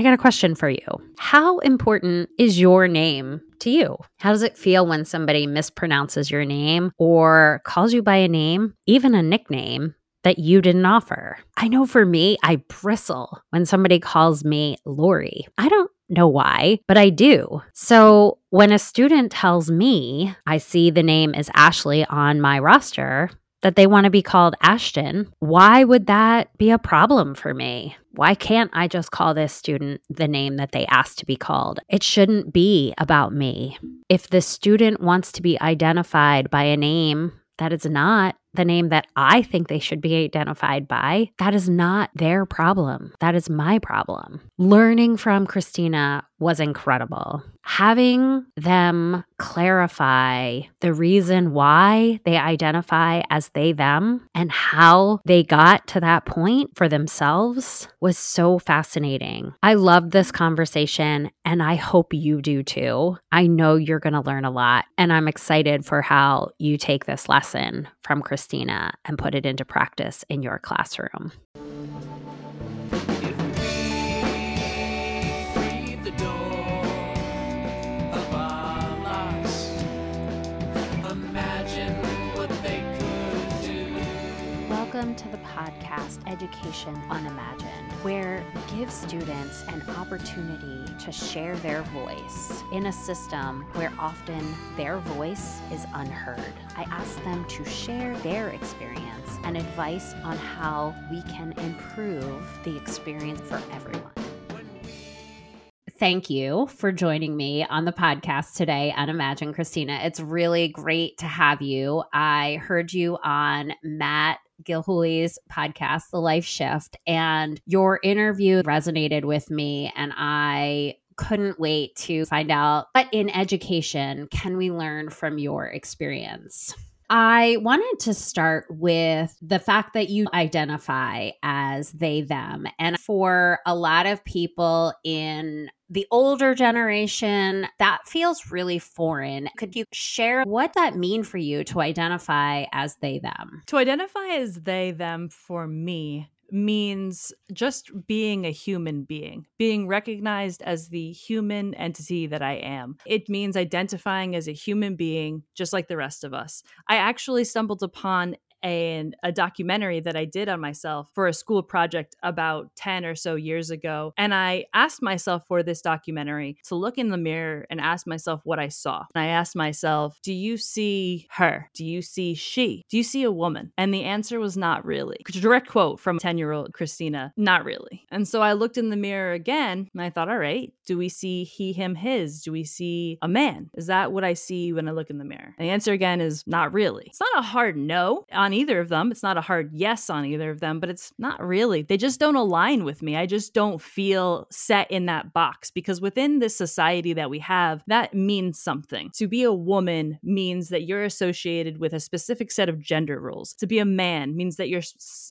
I got a question for you. How important is your name to you? How does it feel when somebody mispronounces your name or calls you by a name, even a nickname? That you didn't offer. I know for me, I bristle when somebody calls me Lori. I don't know why, but I do. So when a student tells me I see the name is Ashley on my roster, that they want to be called Ashton, why would that be a problem for me? Why can't I just call this student the name that they asked to be called? It shouldn't be about me. If the student wants to be identified by a name that is not the name that I think they should be identified by, that is not their problem. That is my problem. Learning from Cristina was incredible. Having them clarify the reason why they identify as they, them, and how they got to that point for themselves was so fascinating. I loved this conversation, and I hope you do too. I know you're going to learn a lot, and I'm excited for how you take this lesson from Cristina and put it into practice in your classroom. Education Unimagined, where give students an opportunity to share their voice in a system where often their voice is unheard. I ask them to share their experience and advice on how we can improve the experience for everyone. Thank you for joining me on the podcast today, Unimagine Cristina. It's really great to have you. I heard you on Matt Gilhooly's podcast, The Life Shift, and your interview resonated with me. And I couldn't wait to find out what in education can we learn from your experience. I wanted to start with the fact that you identify as they, them. And for a lot of people in the older generation, that feels really foreign. Could you share what that mean for you to identify as they, them? To identify as they, them for me means just being a human being, being recognized as the human entity that I am. It means identifying as a human being, just like the rest of us. I actually stumbled upon and a documentary that I did on myself for a school project about 10 or so years ago. And I asked myself for this documentary to look in the mirror and ask myself what I saw. And I asked myself, Do you see her? Do you see she? Do you see a woman? And the answer was not really. Direct quote from 10 year old Cristina, not really. And so I looked in the mirror again and I thought, All right, do we see he, him, his? Do we see a man? Is that what I see when I look in the mirror? And the answer again is not really. It's not a hard no on on either of them. It's not a hard yes on either of them, but it's not really. They just don't align with me. I just don't feel set in that box because within this society that we have, that means something. To be a woman means that you're associated with a specific set of gender roles. To be a man means that you're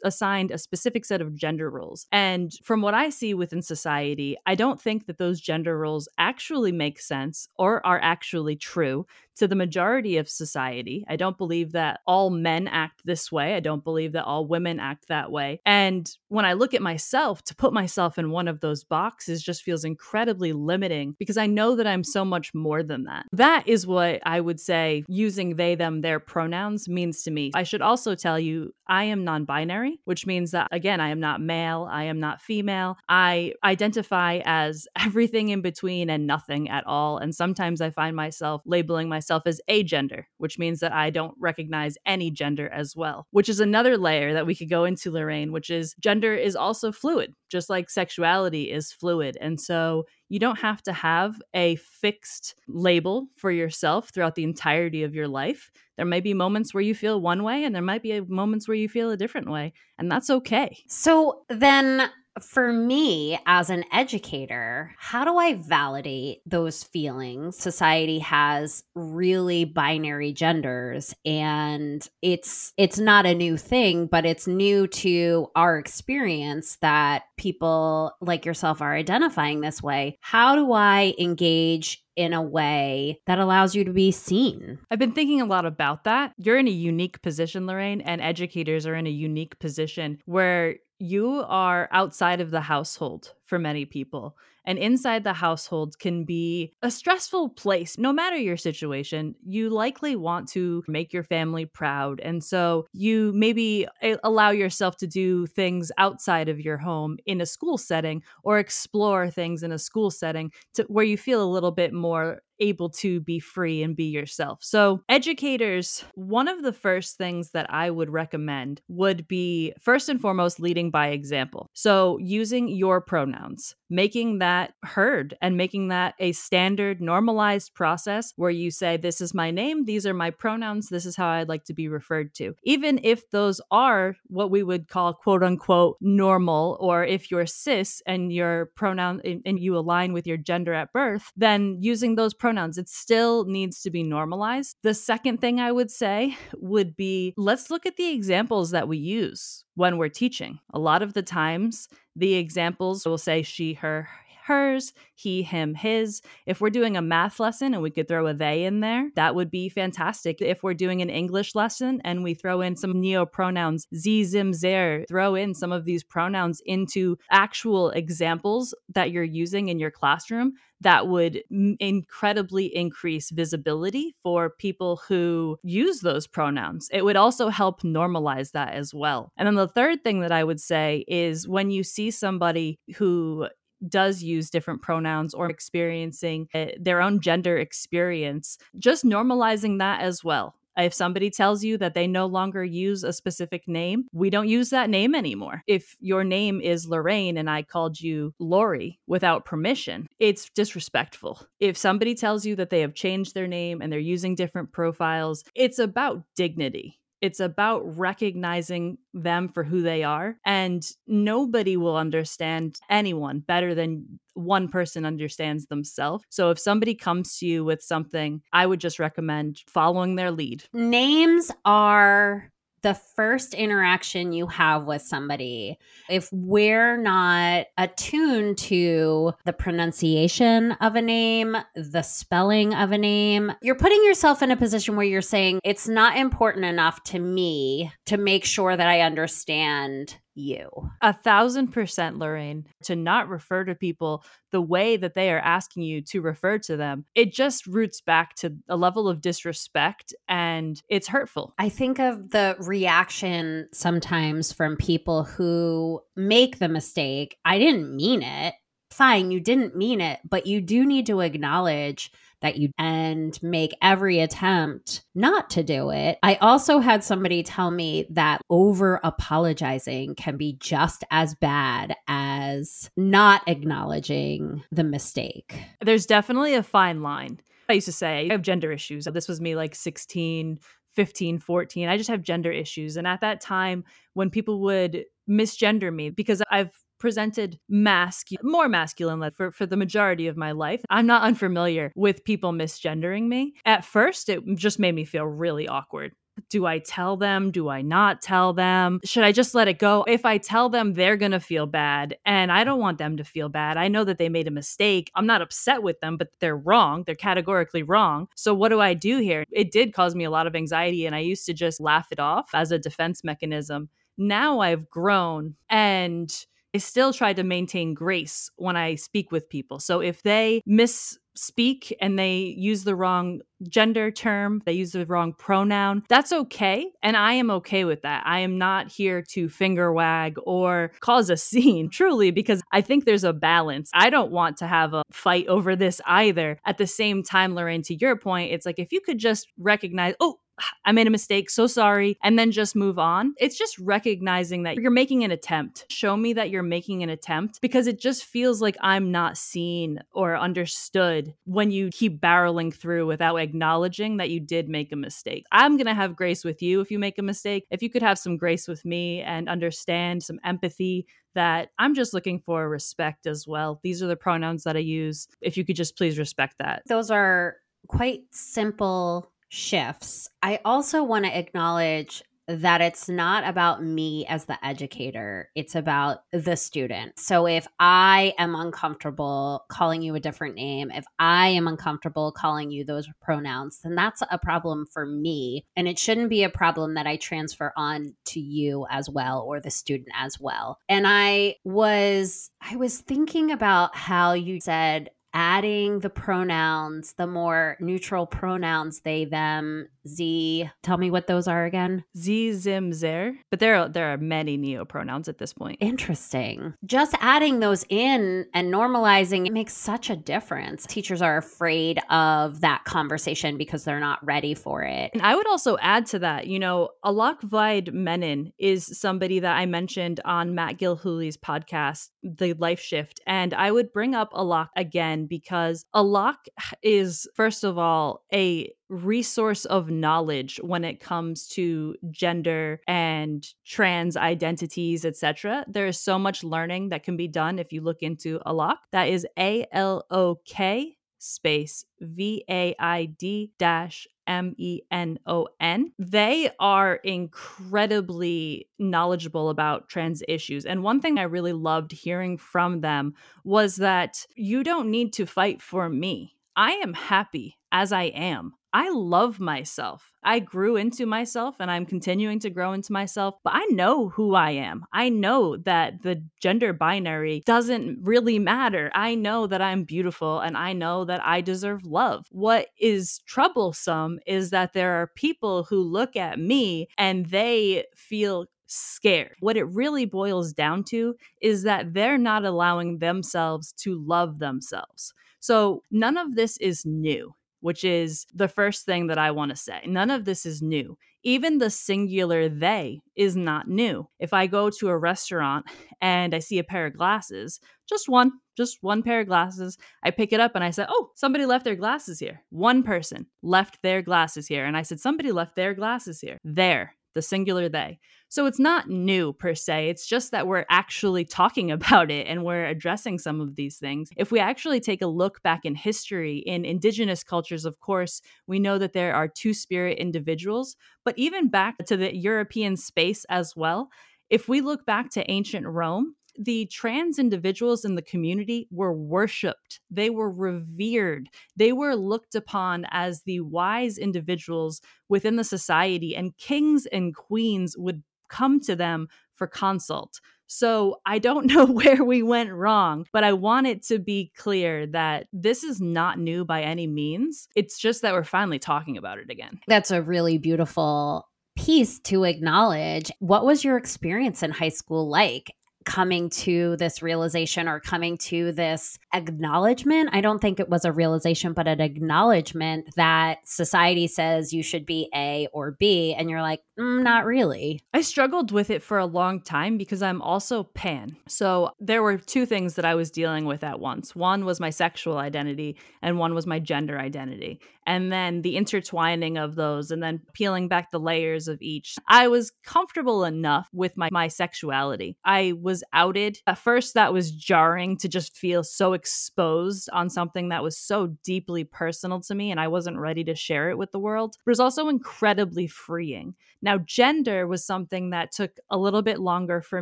assigned a specific set of gender roles. And from what I see within society, I don't think that those gender roles actually make sense or are actually true to the majority of society. I don't believe that all men act this way. I don't believe that all women act that way. And when I look at myself, to put myself in one of those boxes just feels incredibly limiting because I know that I'm so much more than that. That is what I would say using they, them, their pronouns means to me. I should also tell you, I am non binary, which means that, again, I am not male, I am not female. I identify as everything in between and nothing at all. And sometimes I find myself labeling myself as agender, which means that I don't recognize any gender as well, which is another layer that we could go into, Lorraine, which is gender is also fluid, just like sexuality is fluid. And so you don't have to have a fixed label for yourself throughout the entirety of your life. There may be moments where you feel one way, and there might be moments where you feel a different way, and that's okay. So then for me as an educator, how do I validate those feelings? Society has really binary genders and it's it's not a new thing, but it's new to our experience that people like yourself are identifying this way. How do I engage in a way that allows you to be seen. I've been thinking a lot about that. You're in a unique position, Lorraine, and educators are in a unique position where you are outside of the household for many people. And inside the household can be a stressful place. No matter your situation, you likely want to make your family proud. And so you maybe eh, allow yourself to do things outside of your home in a school setting or explore things in a school setting to where you feel a little bit more able to be free and be yourself. So, educators, one of the first things that I would recommend would be first and foremost leading by example. So, using your pronouns, making that heard and making that a standard normalized process where you say, This is my name, these are my pronouns, this is how I'd like to be referred to. Even if those are what we would call quote unquote normal, or if you're cis and your pronoun and you align with your gender at birth, then using those pronouns pronouns. It still needs to be normalized. The second thing I would say would be let's look at the examples that we use when we're teaching. A lot of the times, the examples will say she, her, hers, he, him, his. If we're doing a math lesson and we could throw a they in there, that would be fantastic. If we're doing an English lesson and we throw in some neo pronouns, sie, zim, zer, throw in some of these pronouns into actual examples that you're using in your classroom, that would m- incredibly increase visibility for people who use those pronouns. It would also help normalize that as well. And then the third thing that I would say is when you see somebody who does use different pronouns or experiencing uh, their own gender experience, just normalizing that as well. If somebody tells you that they no longer use a specific name, we don't use that name anymore. If your name is Lorraine and I called you Lori without permission, it's disrespectful. If somebody tells you that they have changed their name and they're using different profiles, it's about dignity. It's about recognizing them for who they are. And nobody will understand anyone better than one person understands themselves. So if somebody comes to you with something, I would just recommend following their lead. Names are the first interaction you have with somebody, if we're not attuned to the pronunciation of a name, the spelling of a name, you're putting yourself in a position where you're saying, it's not important enough to me to make sure that I understand you. A thousand percent, Lorraine, to not refer to people the way that they are asking you to refer to them, it just roots back to a level of disrespect and it's hurtful. I think of the reaction sometimes from people who make the mistake. I didn't mean it. Fine, you didn't mean it, but you do need to acknowledge that you and make every attempt not to do it. I also had somebody tell me that over apologizing can be just as bad as not acknowledging the mistake. There's definitely a fine line. I used to say, I have gender issues. This was me like 16, 15, 14. I just have gender issues. And at that time, when people would misgender me, because I've presented masculine, more masculine for, for the majority of my life. I'm not unfamiliar with people misgendering me. At first, it just made me feel really awkward. Do I tell them? Do I not tell them? Should I just let it go? If I tell them, they're going to feel bad. And I don't want them to feel bad. I know that they made a mistake. I'm not upset with them, but they're wrong. They're categorically wrong. So, what do I do here? It did cause me a lot of anxiety. And I used to just laugh it off as a defense mechanism. Now I've grown and I still try to maintain grace when I speak with people. So if they misspeak and they use the wrong gender term, they use the wrong pronoun, that's okay. And I am okay with that. I am not here to finger wag or cause a scene, truly, because I think there's a balance. I don't want to have a fight over this either. At the same time, Lorraine, to your point, it's like if you could just recognize, oh, I made a mistake, so sorry, and then just move on. It's just recognizing that you're making an attempt. Show me that you're making an attempt because it just feels like I'm not seen or understood when you keep barreling through without acknowledging that you did make a mistake. I'm going to have grace with you if you make a mistake. If you could have some grace with me and understand some empathy that I'm just looking for respect as well. These are the pronouns that I use. If you could just please respect that. Those are quite simple shifts. I also want to acknowledge that it's not about me as the educator, it's about the student. So if I am uncomfortable calling you a different name, if I am uncomfortable calling you those pronouns, then that's a problem for me. And it shouldn't be a problem that I transfer on to you as well or the student as well. And I was I was thinking about how you said adding the pronouns, the more neutral pronouns, they, them, Z. Tell me what those are again. Z, Zim, Zer. But there are, there are many neopronouns at this point. Interesting. Just adding those in and normalizing it makes such a difference. Teachers are afraid of that conversation because they're not ready for it. And I would also add to that, you know, Alok Vaid Menon is somebody that I mentioned on Matt Gilhooly's podcast, The Life Shift. And I would bring up Alok again because Alok is, first of all, a resource of knowledge when it comes to gender and trans identities etc there is so much learning that can be done if you look into Alok. That is a l o k space v a i d dash M E N O N. They are incredibly knowledgeable about trans issues. And one thing I really loved hearing from them was that you don't need to fight for me. I am happy as I am. I love myself. I grew into myself and I'm continuing to grow into myself, but I know who I am. I know that the gender binary doesn't really matter. I know that I'm beautiful and I know that I deserve love. What is troublesome is that there are people who look at me and they feel scared. What it really boils down to is that they're not allowing themselves to love themselves. So none of this is new which is the first thing that I want to say. None of this is new. Even the singular they is not new. If I go to a restaurant and I see a pair of glasses, just one, just one pair of glasses, I pick it up and I say, Oh, somebody left their glasses here. One person left their glasses here. And I said, Somebody left their glasses here. There, the singular they. So it's not new per se. It's just that we're actually talking about it and we're addressing some of these things. If we actually take a look back in history, in indigenous cultures, of course, we know that there are two spirit individuals, but even back to the European space as well. If we look back to ancient Rome, the trans individuals in the community were worshiped, they were revered, they were looked upon as the wise individuals within the society, and kings and queens would come to them for consult. So I don't know where we went wrong, but I want it to be clear that this is not new by any means. It's just that we're finally talking about it again. That's a really beautiful piece to acknowledge. What was your experience in high school like? Coming to this realization or coming to this acknowledgement. I don't think it was a realization, but an acknowledgement that society says you should be A or B. And you're like, mm, not really. I struggled with it for a long time because I'm also pan. So there were two things that I was dealing with at once one was my sexual identity, and one was my gender identity. And then the intertwining of those, and then peeling back the layers of each. I was comfortable enough with my, my sexuality. I was outed. At first, that was jarring to just feel so exposed on something that was so deeply personal to me, and I wasn't ready to share it with the world. But it was also incredibly freeing. Now, gender was something that took a little bit longer for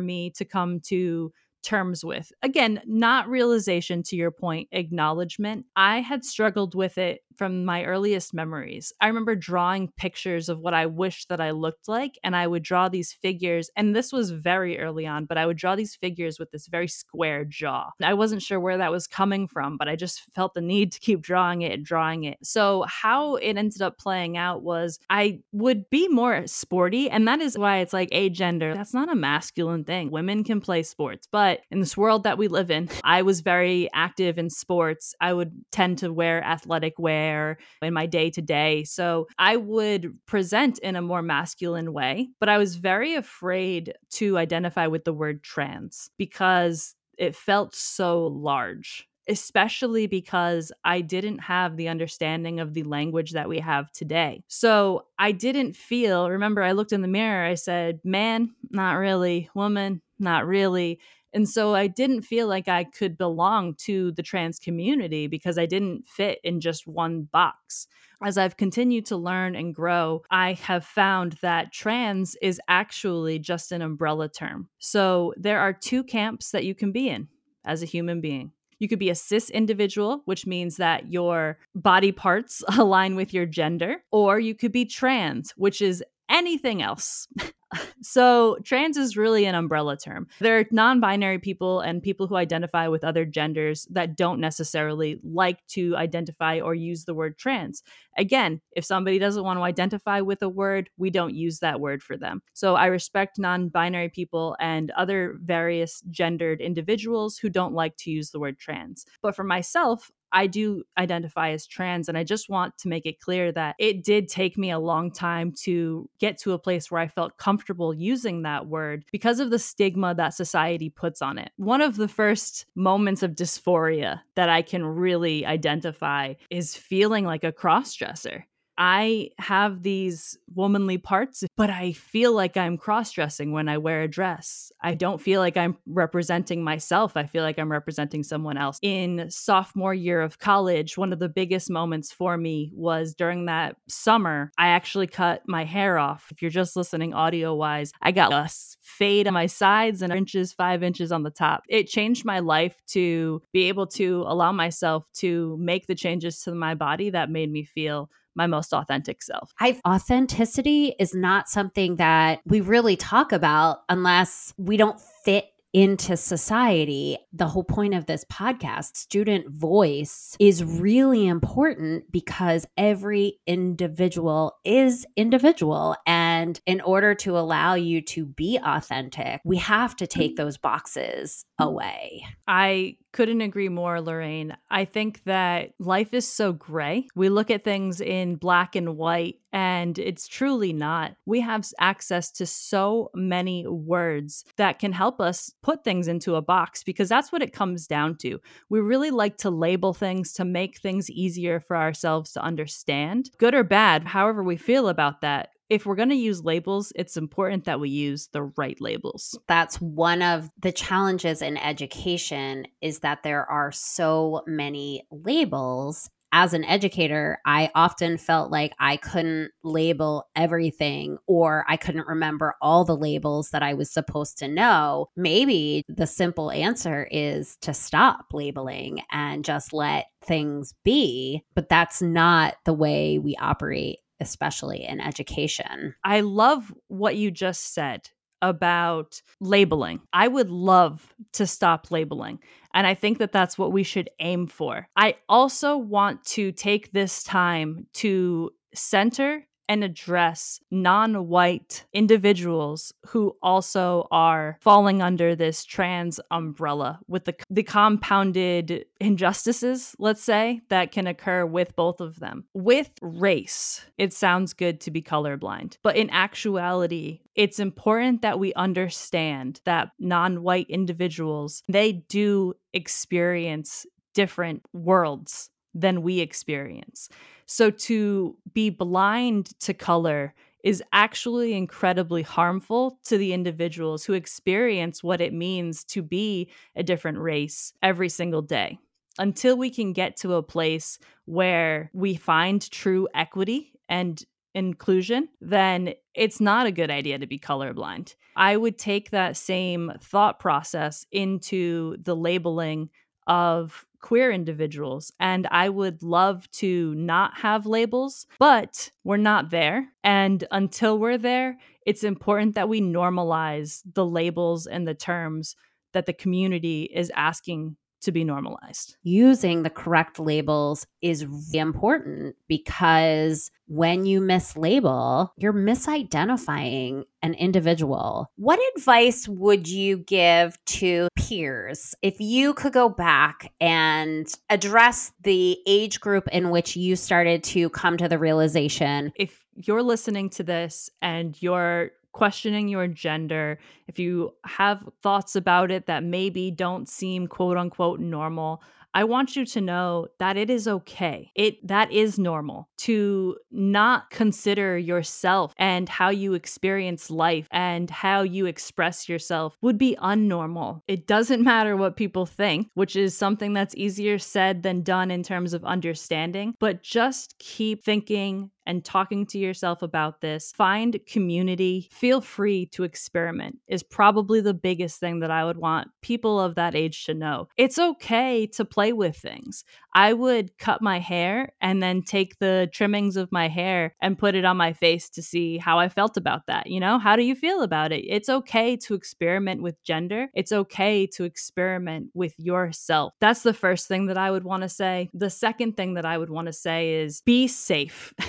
me to come to terms with. Again, not realization to your point, acknowledgement. I had struggled with it from my earliest memories. I remember drawing pictures of what I wished that I looked like, and I would draw these figures. And this was very early on, but I would draw these figures with this very square jaw. I wasn't sure where that was coming from, but I just felt the need to keep drawing it and drawing it. So, how it ended up playing out was I would be more sporty, and that is why it's like a gender. That's not a masculine thing. Women can play sports, but in this world that we live in, I was very active in sports. I would tend to wear athletic wear in my day to day. So I would present in a more masculine way, but I was very afraid to identify with the word trans because it felt so large especially because I didn't have the understanding of the language that we have today. So I didn't feel, remember, I looked in the mirror, I said, man, not really, woman, not really. And so I didn't feel like I could belong to the trans community because I didn't fit in just one box. As I've continued to learn and grow, I have found that trans is actually just an umbrella term. So there are two camps that you can be in as a human being. You could be a cis individual, which means that your body parts align with your gender, or you could be trans, which is anything else. so, trans is really an umbrella term. There are non binary people and people who identify with other genders that don't necessarily like to identify or use the word trans. Again, if somebody doesn't want to identify with a word, we don't use that word for them. So, I respect non binary people and other various gendered individuals who don't like to use the word trans. But for myself, I do identify as trans. And I just want to make it clear that it did take me a long time to get to a place where I felt comfortable using that word because of the stigma that society puts on it. One of the first moments of dysphoria that I can really identify is feeling like a cross dresser. I have these womanly parts, but I feel like I'm cross dressing when I wear a dress. I don't feel like I'm representing myself. I feel like I'm representing someone else. In sophomore year of college, one of the biggest moments for me was during that summer, I actually cut my hair off. If you're just listening audio wise, I got a fade on my sides and inches, five inches on the top. It changed my life to be able to allow myself to make the changes to my body that made me feel my most authentic self. I authenticity is not something that we really talk about unless we don't fit into society. The whole point of this podcast, student voice, is really important because every individual is individual. And in order to allow you to be authentic, we have to take those boxes mm-hmm. away. I couldn't agree more, Lorraine. I think that life is so gray. We look at things in black and white, and it's truly not. We have access to so many words that can help us put things into a box because that's what it comes down to. We really like to label things to make things easier for ourselves to understand, good or bad, however we feel about that if we're going to use labels, it's important that we use the right labels. That's one of the challenges in education is that there are so many labels. As an educator, I often felt like I couldn't label everything or I couldn't remember all the labels that I was supposed to know. Maybe the simple answer is to stop labeling and just let things be, but that's not the way we operate especially in education. I love what you just said about labeling. I would love to stop labeling. And I think that that's what we should aim for. I also want to take this time to center and address non white individuals who also are falling under this trans umbrella with the, the compounded injustices, let's say, that can occur with both of them. With race, it sounds good to be colorblind, but in actuality, it's important that we understand that non white individuals, they do experience different worlds than we experience. So to be blind to color is actually incredibly harmful to the individuals who experience what it means to be a different race every single day. Until we can get to a place where we find true equity and inclusion, then it's not a good idea to be colorblind. I would take that same thought process into the labeling of queer individuals. And I would love to not have labels, but we're not there. And until we're there, it's important that we normalize the labels and the terms that the community is asking to be normalized. Using the correct labels is really important because when you mislabel, you're misidentifying an individual. What advice would you give to peers if you could go back and address the age group in which you started to come to the realization? If you're listening to this and you're questioning your gender, if you have thoughts about it that maybe don't seem quote unquote normal, I want you to know that it is okay. It that is normal to not consider yourself and how you experience life and how you express yourself would be unnormal. It doesn't matter what people think, which is something that's easier said than done in terms of understanding, but just keep thinking and talking to yourself about this. Find community. Feel free to experiment, is probably the biggest thing that I would want people of that age to know. It's okay to play with things. I would cut my hair and then take the trimmings of my hair and put it on my face to see how I felt about that. You know, how do you feel about it? It's okay to experiment with gender. It's okay to experiment with yourself. That's the first thing that I would want to say. The second thing that I would want to say is be safe.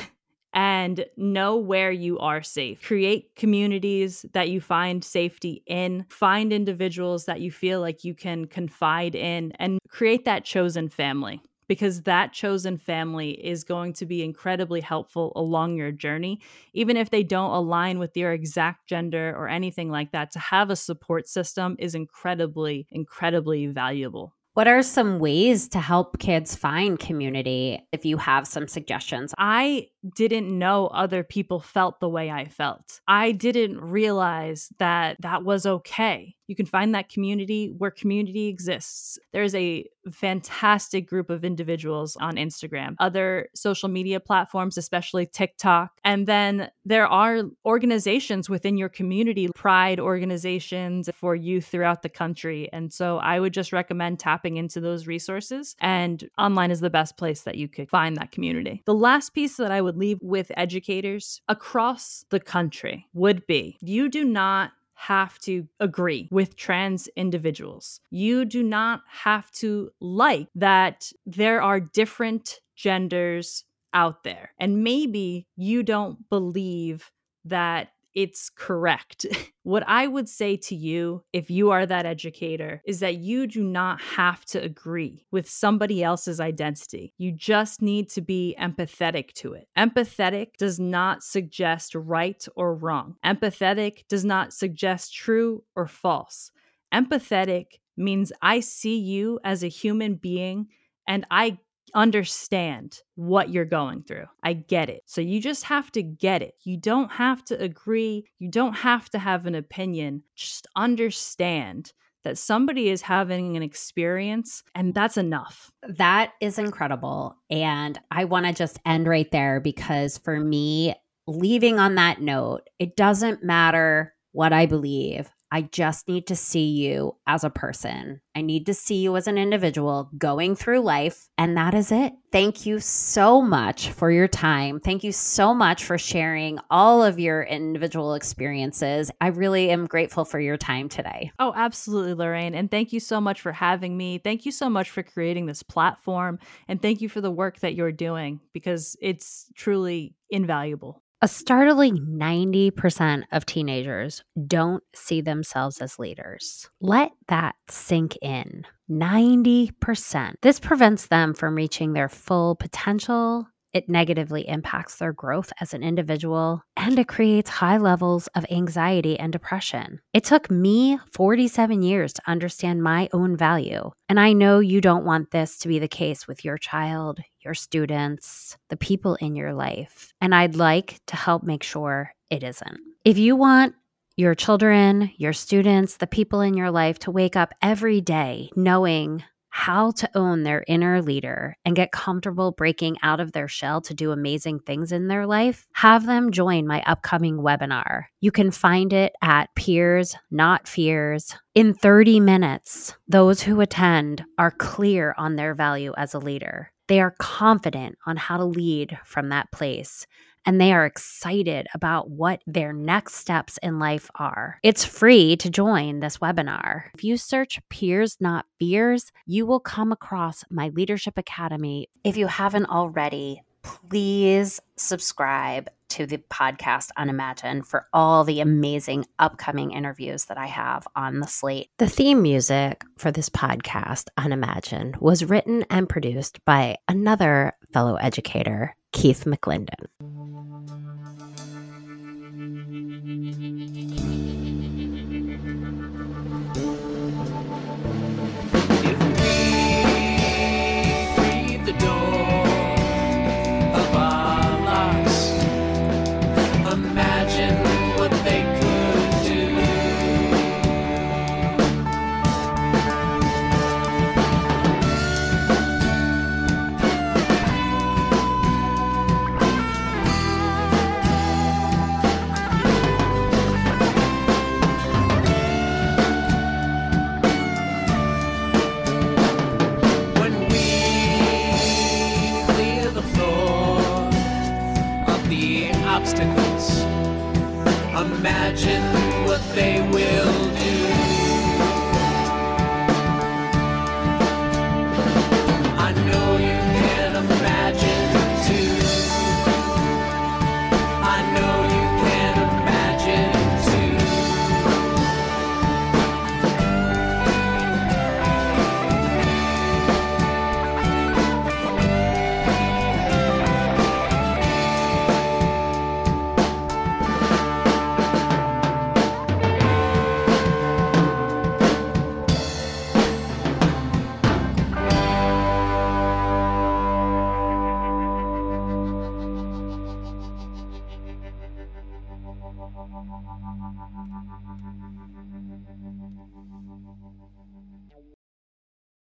and know where you are safe. Create communities that you find safety in, find individuals that you feel like you can confide in, and create that chosen family because that chosen family is going to be incredibly helpful along your journey, even if they don't align with your exact gender or anything like that. To have a support system is incredibly, incredibly valuable. What are some ways to help kids find community if you have some suggestions? I didn't know other people felt the way I felt. I didn't realize that that was okay. You can find that community where community exists. There's a fantastic group of individuals on Instagram, other social media platforms, especially TikTok. And then there are organizations within your community, pride organizations for youth throughout the country. And so I would just recommend tapping into those resources. And online is the best place that you could find that community. The last piece that I would leave with educators across the country would be you do not have to agree with trans individuals. You do not have to like that there are different genders out there. And maybe you don't believe that it's correct. what I would say to you, if you are that educator, is that you do not have to agree with somebody else's identity. You just need to be empathetic to it. Empathetic does not suggest right or wrong, empathetic does not suggest true or false. Empathetic means I see you as a human being and I understand what you're going through. I get it. So you just have to get it. You don't have to agree. You don't have to have an opinion. Just understand that somebody is having an experience and that's enough. That is incredible. And I want to just end right there because for me, leaving on that note, it doesn't matter what I believe. I just need to see you as a person. I need to see you as an individual going through life. And that is it. Thank you so much for your time. Thank you so much for sharing all of your individual experiences. I really am grateful for your time today. Oh, absolutely, Lorraine. And thank you so much for having me. Thank you so much for creating this platform. And thank you for the work that you're doing because it's truly invaluable. A startling 90% of teenagers don't see themselves as leaders. Let that sink in. 90%. This prevents them from reaching their full potential it negatively impacts their growth as an individual and it creates high levels of anxiety and depression. It took me 47 years to understand my own value. And I know you don't want this to be the case with your child, your students, the people in your life. And I'd like to help make sure it isn't. If you want your children, your students, the people in your life to wake up every day knowing how to own their inner leader and get comfortable breaking out of their shell to do amazing things in their life, have them join my upcoming webinar. You can find it at Peers Not Fears. In 30 minutes, those who attend are clear on their value as a leader. They are confident on how to lead from that place and they are excited about what their next steps in life are. It's free to join this webinar. If you search Peers Not Fears, you will come across my Leadership Academy. If you haven't already, please subscribe to the podcast Unimagine for all the amazing upcoming interviews that I have on the slate. The theme music for this podcast, Unimagine, was written and produced by another fellow educator, Keith McClendon.